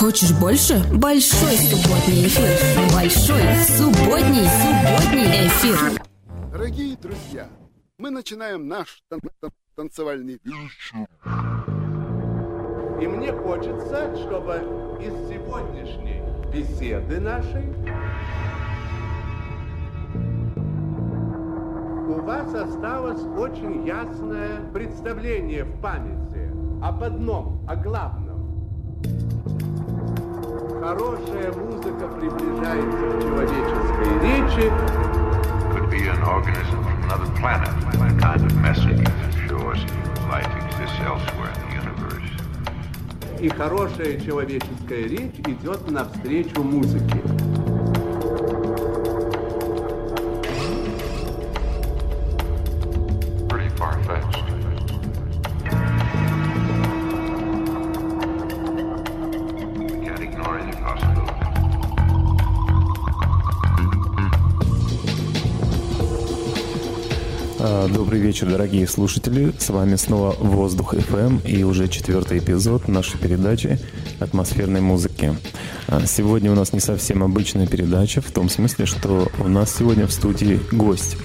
Хочешь больше? Большой субботний эфир. Большой субботний субботний эфир. Дорогие друзья, мы начинаем наш тан тан танцевальный вечер. И мне хочется, чтобы из сегодняшней беседы нашей у вас осталось очень ясное представление в памяти об одном, о главном. Хорошая музыка приближается к человеческой речи. could be an organism from another planet, a kind of message that shows life exists elsewhere in the universe. И хорошая человеческая речь идет навстречу музыке. Добрый вечер, дорогие слушатели. С вами снова Воздух FM и уже четвертый эпизод нашей передачи атмосферной музыки. А, Сегодня у нас не совсем обычная передача, в том смысле, что у нас сегодня в студии гость.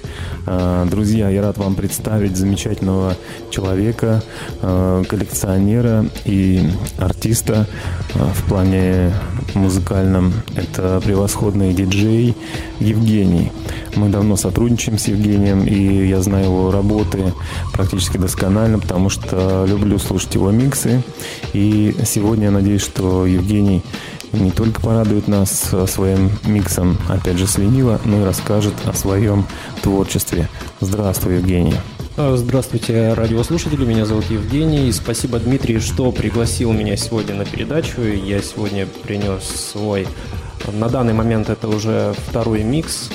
А, Друзья, я рад вам представить замечательного человека, а, коллекционера и артиста в плане музыкальном. Это превосходный диджей Евгений. Мы давно сотрудничаем с Евгением, и я знаю его работы практически досконально, потому что люблю слушать его миксы. И сегодня я надеюсь, что Евгений не только порадует нас своим миксом, опять же, с винила, но и расскажет о своем творчестве. Здравствуй, Евгений. А, Здравствуйте, радиослушатели. Меня зовут Евгений. Спасибо, Дмитрий, что пригласил меня сегодня на передачу. Я сегодня принес свой... На данный момент это уже второй микс.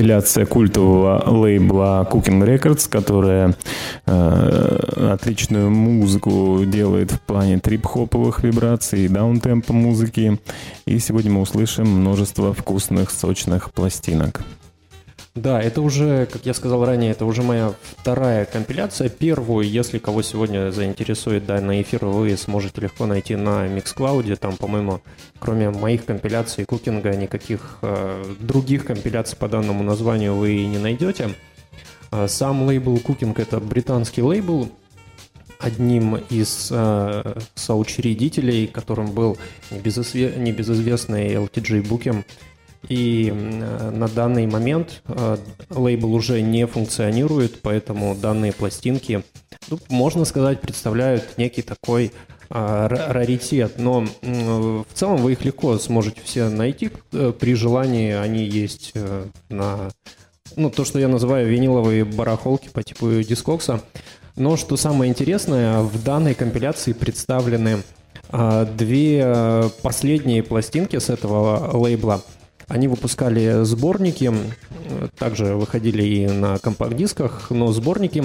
Компиляция культового лейбла Cooking Records, которая э, отличную музыку делает в плане трип-хоповых вибраций, даунтемпа музыки. И сегодня мы услышим множество вкусных, сочных пластинок. Да, это уже, как я сказал ранее, это уже моя вторая компиляция. Первую, если кого сегодня заинтересует данный эфир, вы сможете легко найти на Mixcloud. Там, по-моему, кроме моих компиляций кукинга, никаких э, других компиляций по данному названию вы не найдете. А сам лейбл Cooking это британский лейбл, одним из э, соучредителей, которым был небезызве- небезызвестный LTG Booking, и на данный момент э, лейбл уже не функционирует, поэтому данные пластинки, ну, можно сказать, представляют некий такой э, раритет. Но в целом вы их легко сможете все найти. Э, при желании они есть на ну, то, что я называю виниловые барахолки по типу дискокса. Но что самое интересное, в данной компиляции представлены две последние пластинки с этого лейбла – они выпускали сборники, также выходили и на компакт-дисках, но сборники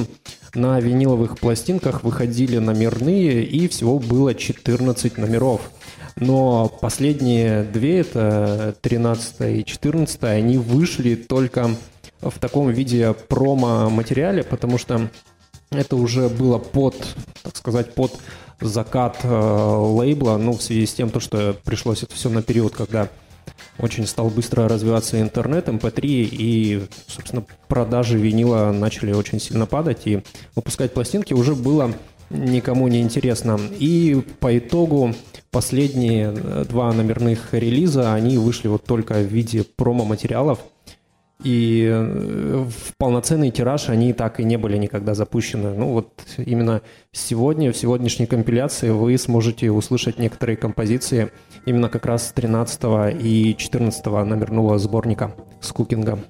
на виниловых пластинках выходили номерные, и всего было 14 номеров. Но последние две, это 13 и 14, они вышли только в таком виде промо-материале, потому что это уже было под, так сказать, под закат э, лейбла, ну, в связи с тем, то, что пришлось это все на период, когда очень стал быстро развиваться интернет, MP3, эм и, собственно, продажи винила начали очень сильно падать, и выпускать пластинки уже было никому не интересно. И по итогу последние два номерных релиза, они вышли вот только в виде промо-материалов, и э, в полноценный тираж они так и не были никогда запущены. Ну вот именно сегодня, в сегодняшней компиляции вы сможете услышать некоторые композиции именно как раз 13 и 14 номерного сборника с кукингом.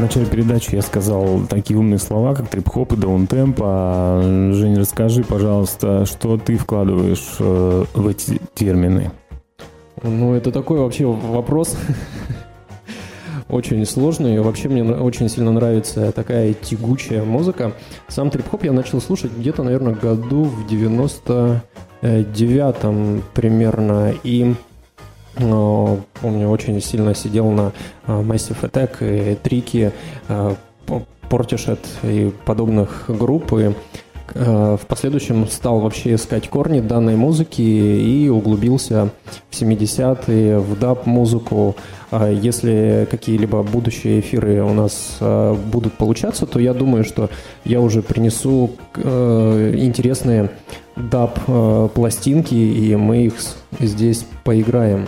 В начале передачи я сказал такие умные слова, как трип-хоп и даунтемп. А, Женя, расскажи, пожалуйста, что ты вкладываешь э, в эти термины? Ну, это такой вообще вопрос очень сложный. Вообще мне очень сильно нравится такая тягучая музыка. Сам трип-хоп я начал слушать где-то, наверное, году в 99-м примерно. И помню, очень сильно сидел на а, Massive Attack и Трики, а, Portishead и подобных групп. И а, в последующем стал вообще искать корни данной музыки и углубился в 70-е, в даб-музыку. Если какие-либо будущие эфиры у нас будут получаться, то я думаю, что я уже принесу интересные даб-пластинки, и мы их здесь поиграем.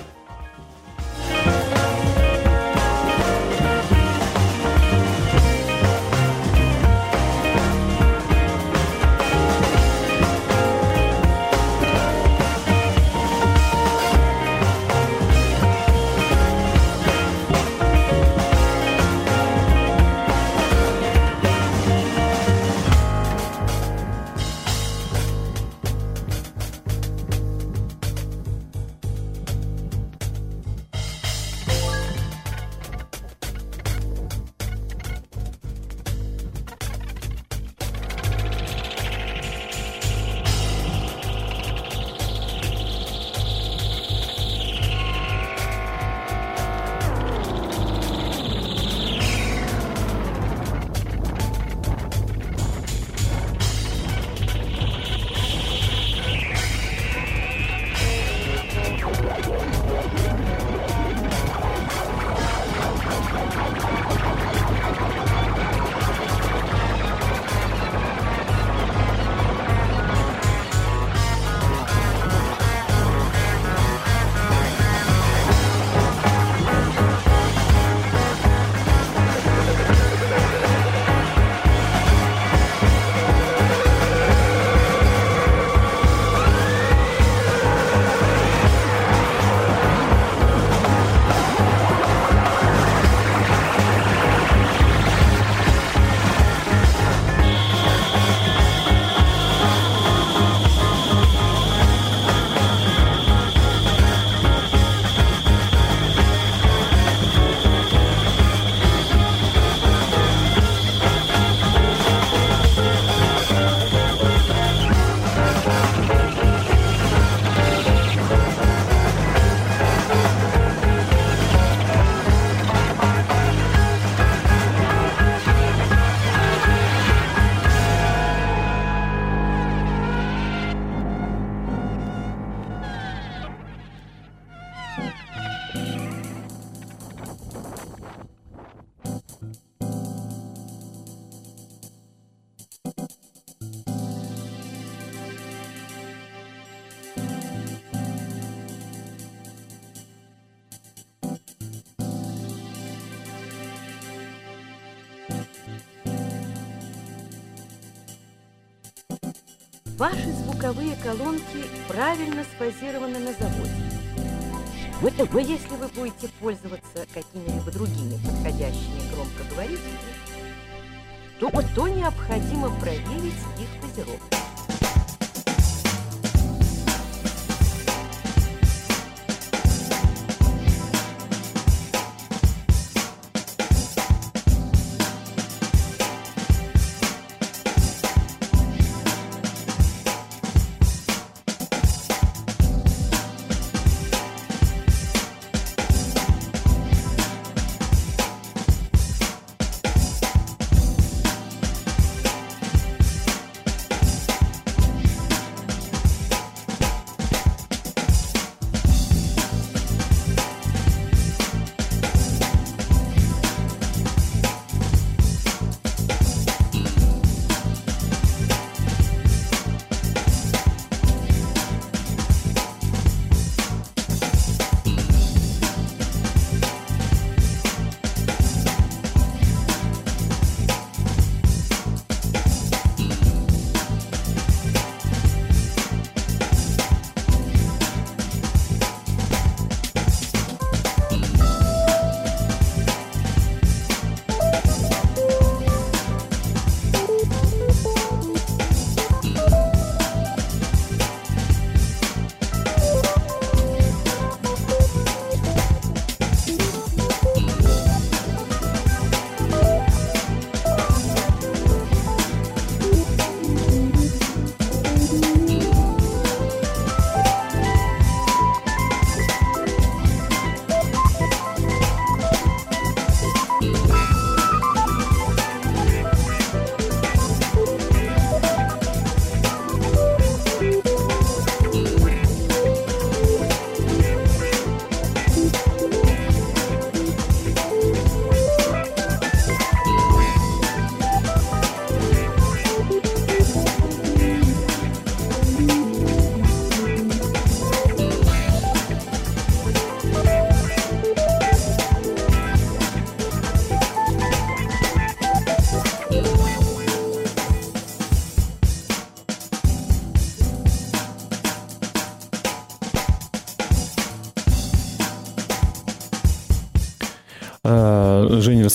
Ваши звуковые колонки правильно сфазированы на заводе. Вы, если вы будете пользоваться какими-либо другими подходящими громкоговорителями, то, то необходимо проверить их фазировку.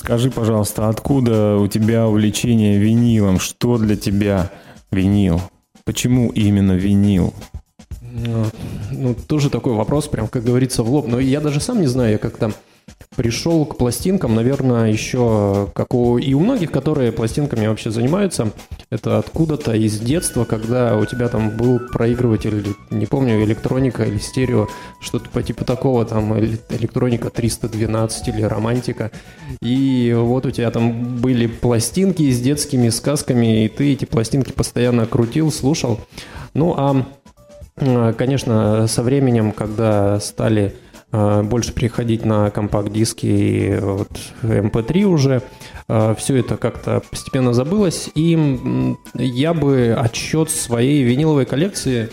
Расскажи, пожалуйста, откуда у тебя увлечение винилом? Что для тебя винил? Почему именно винил? Ну, ну, тоже такой вопрос, прям, как говорится, в лоб. Но я даже сам не знаю, я как-то пришел к пластинкам, наверное, еще как у, и у многих, которые пластинками вообще занимаются, это откуда-то из детства, когда у тебя там был проигрыватель, не помню, электроника или стерео, что-то по типу такого, там электроника 312 или романтика, и вот у тебя там были пластинки с детскими сказками, и ты эти пластинки постоянно крутил, слушал. Ну, а, конечно, со временем, когда стали а, больше переходить на компакт-диски и вот MP3 эм уже. А, Все это как-то постепенно забылось. И я бы отчет своей виниловой коллекции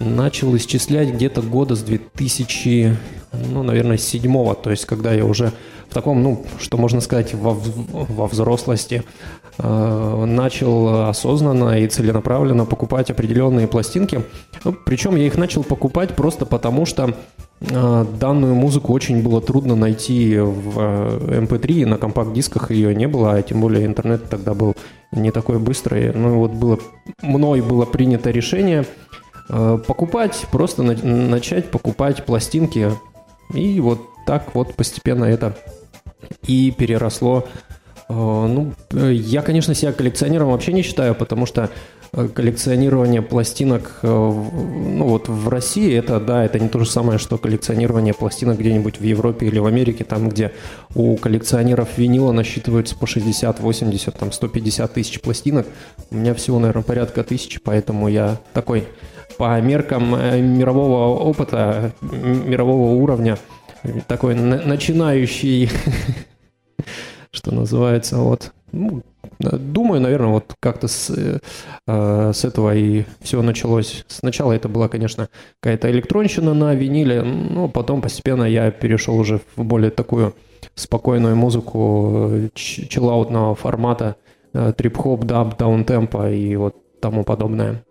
начал исчислять где-то года с 2000, ну, наверное, седьмого. То есть, когда я уже в таком, ну, что можно сказать, во, во взрослости э, начал осознанно и целенаправленно покупать определенные пластинки. Ну, причем я их начал покупать просто потому, что э, данную музыку очень было трудно найти в э, MP3, эм на компакт-дисках ее не было, а тем более интернет тогда был не такой быстрый. Ну, вот было, мной было принято решение э, покупать, просто на, начать покупать пластинки. И вот так вот постепенно это и переросло. Э, ну, я, конечно, себя коллекционером вообще не считаю, потому что э, коллекционирование пластинок, э, ну вот в России это, да, это не то же самое, что коллекционирование пластинок где-нибудь в Европе или в Америке, там, где у коллекционеров винила насчитываются по 60, 80, там 150 тысяч пластинок. У меня всего, наверное, порядка тысячи, поэтому я такой по меркам мирового опыта, мирового уровня – такой начинающий, что называется, вот. Ну, думаю, наверное, вот как-то с, э, с этого и все началось. Сначала это была, конечно, какая-то электронщина на виниле, но потом постепенно я перешел уже в более такую спокойную музыку э, чиллаутного формата, э, трип-хоп, даб, даунтемпа и вот тому подобное.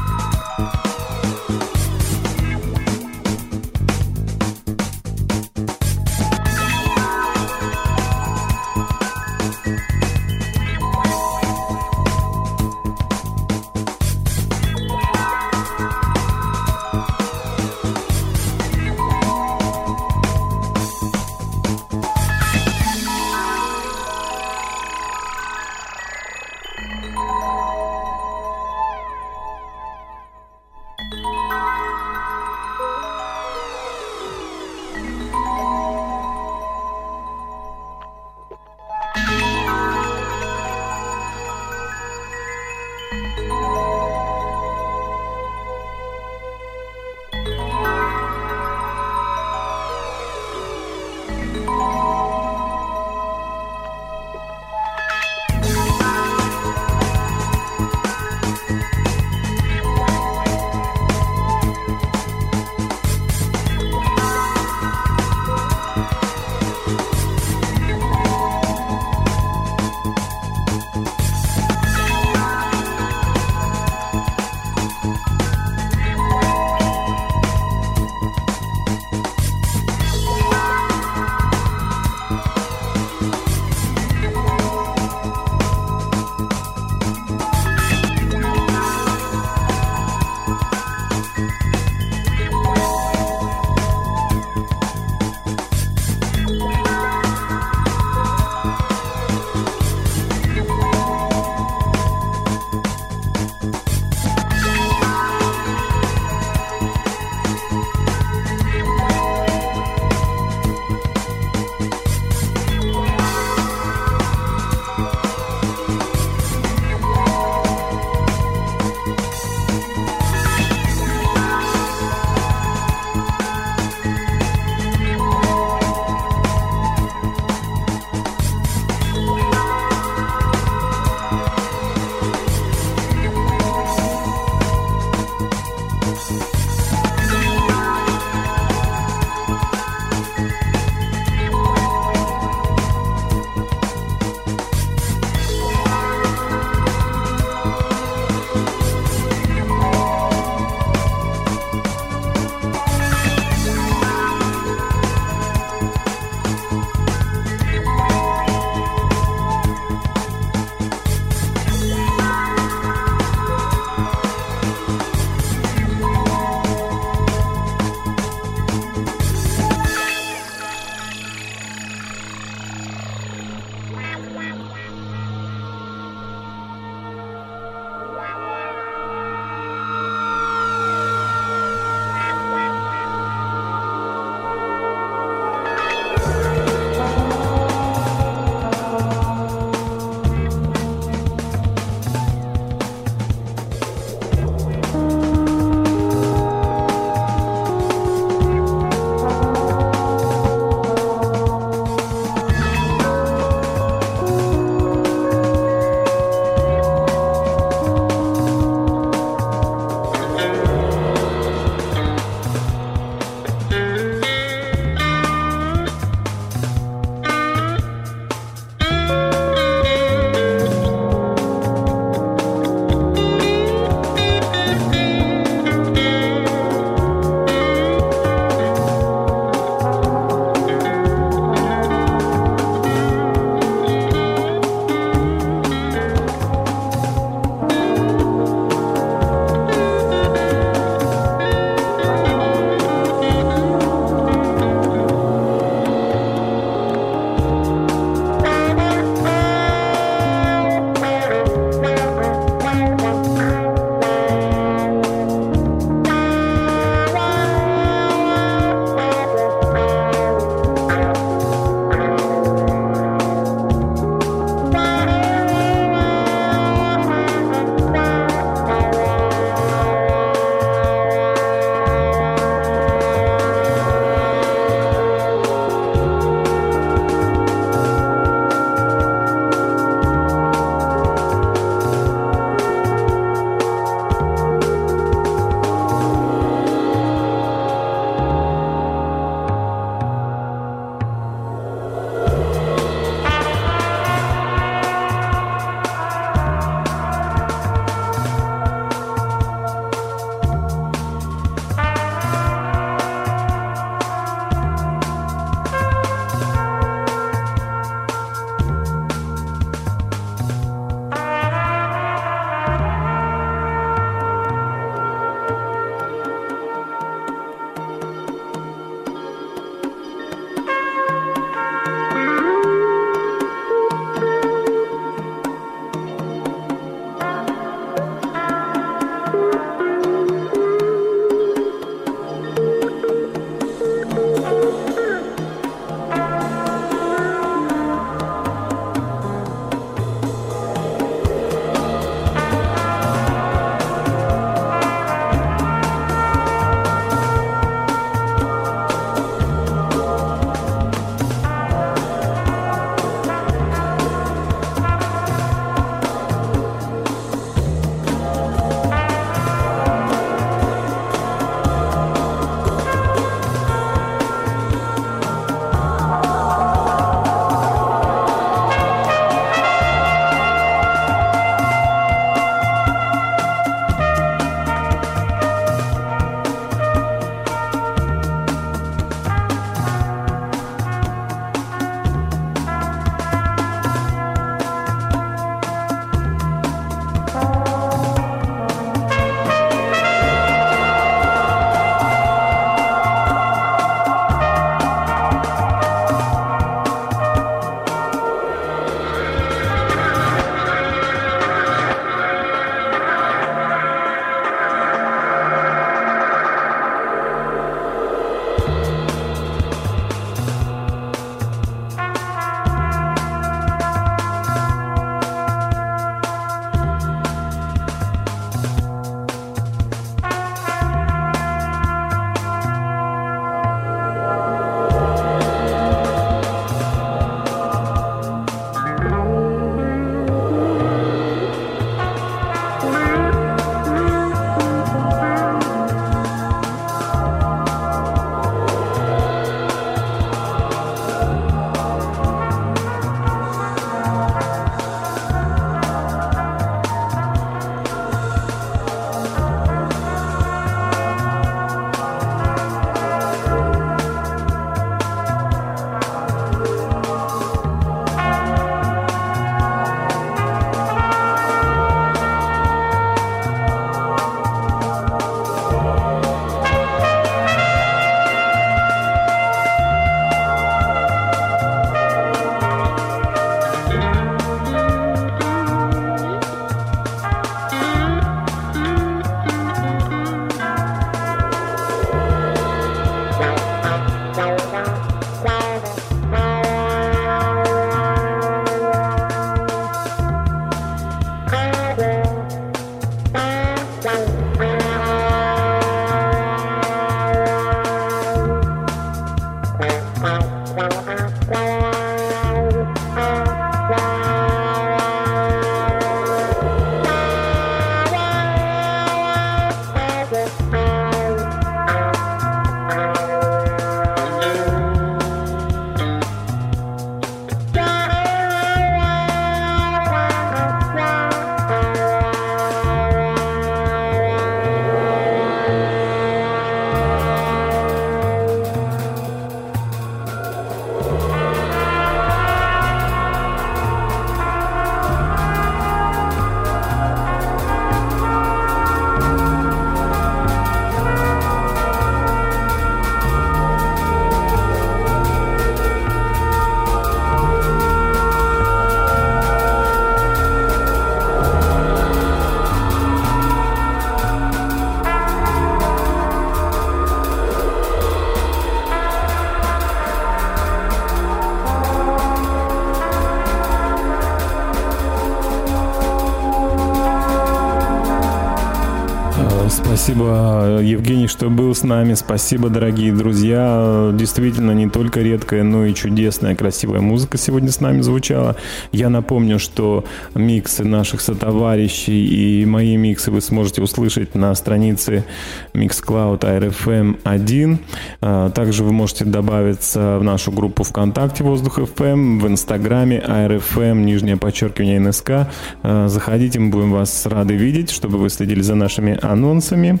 Что был с нами. Спасибо, дорогие друзья. Действительно, не только редкая, но и чудесная, красивая музыка сегодня с нами звучала. Я напомню, что миксы наших сотоварищей и мои миксы вы сможете услышать на странице Mixcloud RFM 1. А, также вы можете добавиться в нашу группу ВКонтакте Воздух FM, в Инстаграме RFM, нижнее подчеркивание НСК. А, заходите, мы будем вас рады видеть, чтобы вы следили за нашими анонсами.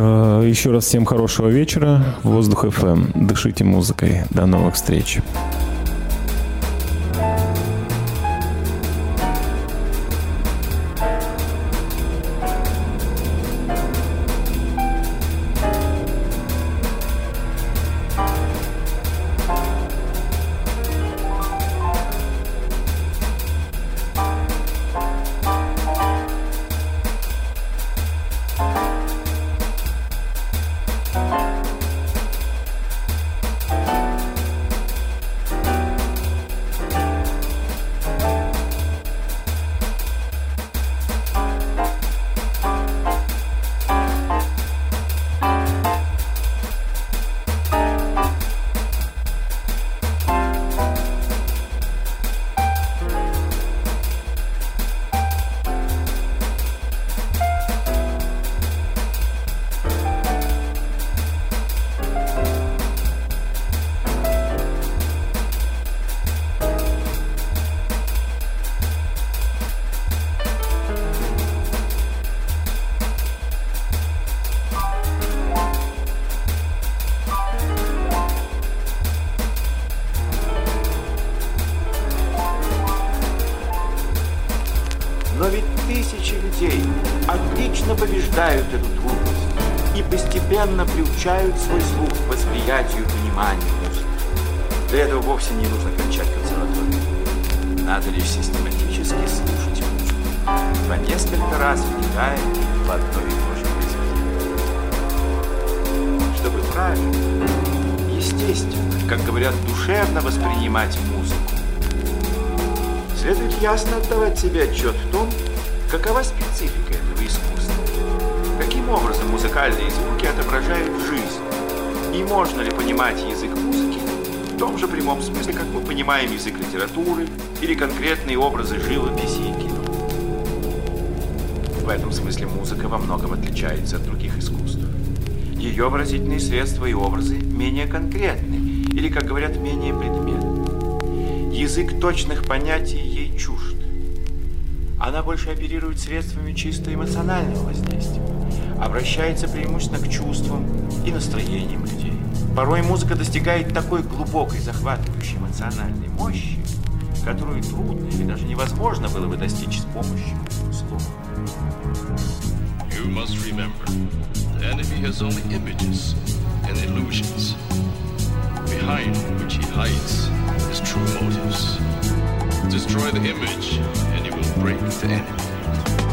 Э, еще раз всем хорошего вечера. Воздух FM. Дышите музыкой. До новых встреч. подвергают свой слух восприятию пониманию музыки. Для этого вовсе не нужно кончать консерваторию. Надо лишь систематически слушать музыку. По несколько раз вникая в одно и то же. Чтобы правильно, естественно, как говорят, душевно воспринимать музыку, следует ясно отдавать себе отчет в том, какова специфика конкретные образы живописи и кино. В этом смысле музыка во многом отличается от других искусств. Ее выразительные средства и образы менее конкретны, или, как говорят, менее предметны. Язык точных понятий ей чужд. Она больше оперирует средствами чисто эмоционального воздействия, обращается преимущественно к чувствам и настроениям людей. Порой музыка достигает такой глубокой, захватывающей эмоциональной мощи, которую трудно или даже невозможно было бы достичь с помощью слов. You must remember, the enemy has only images and illusions, behind which he hides his true motives. Destroy the image, and you will break the enemy.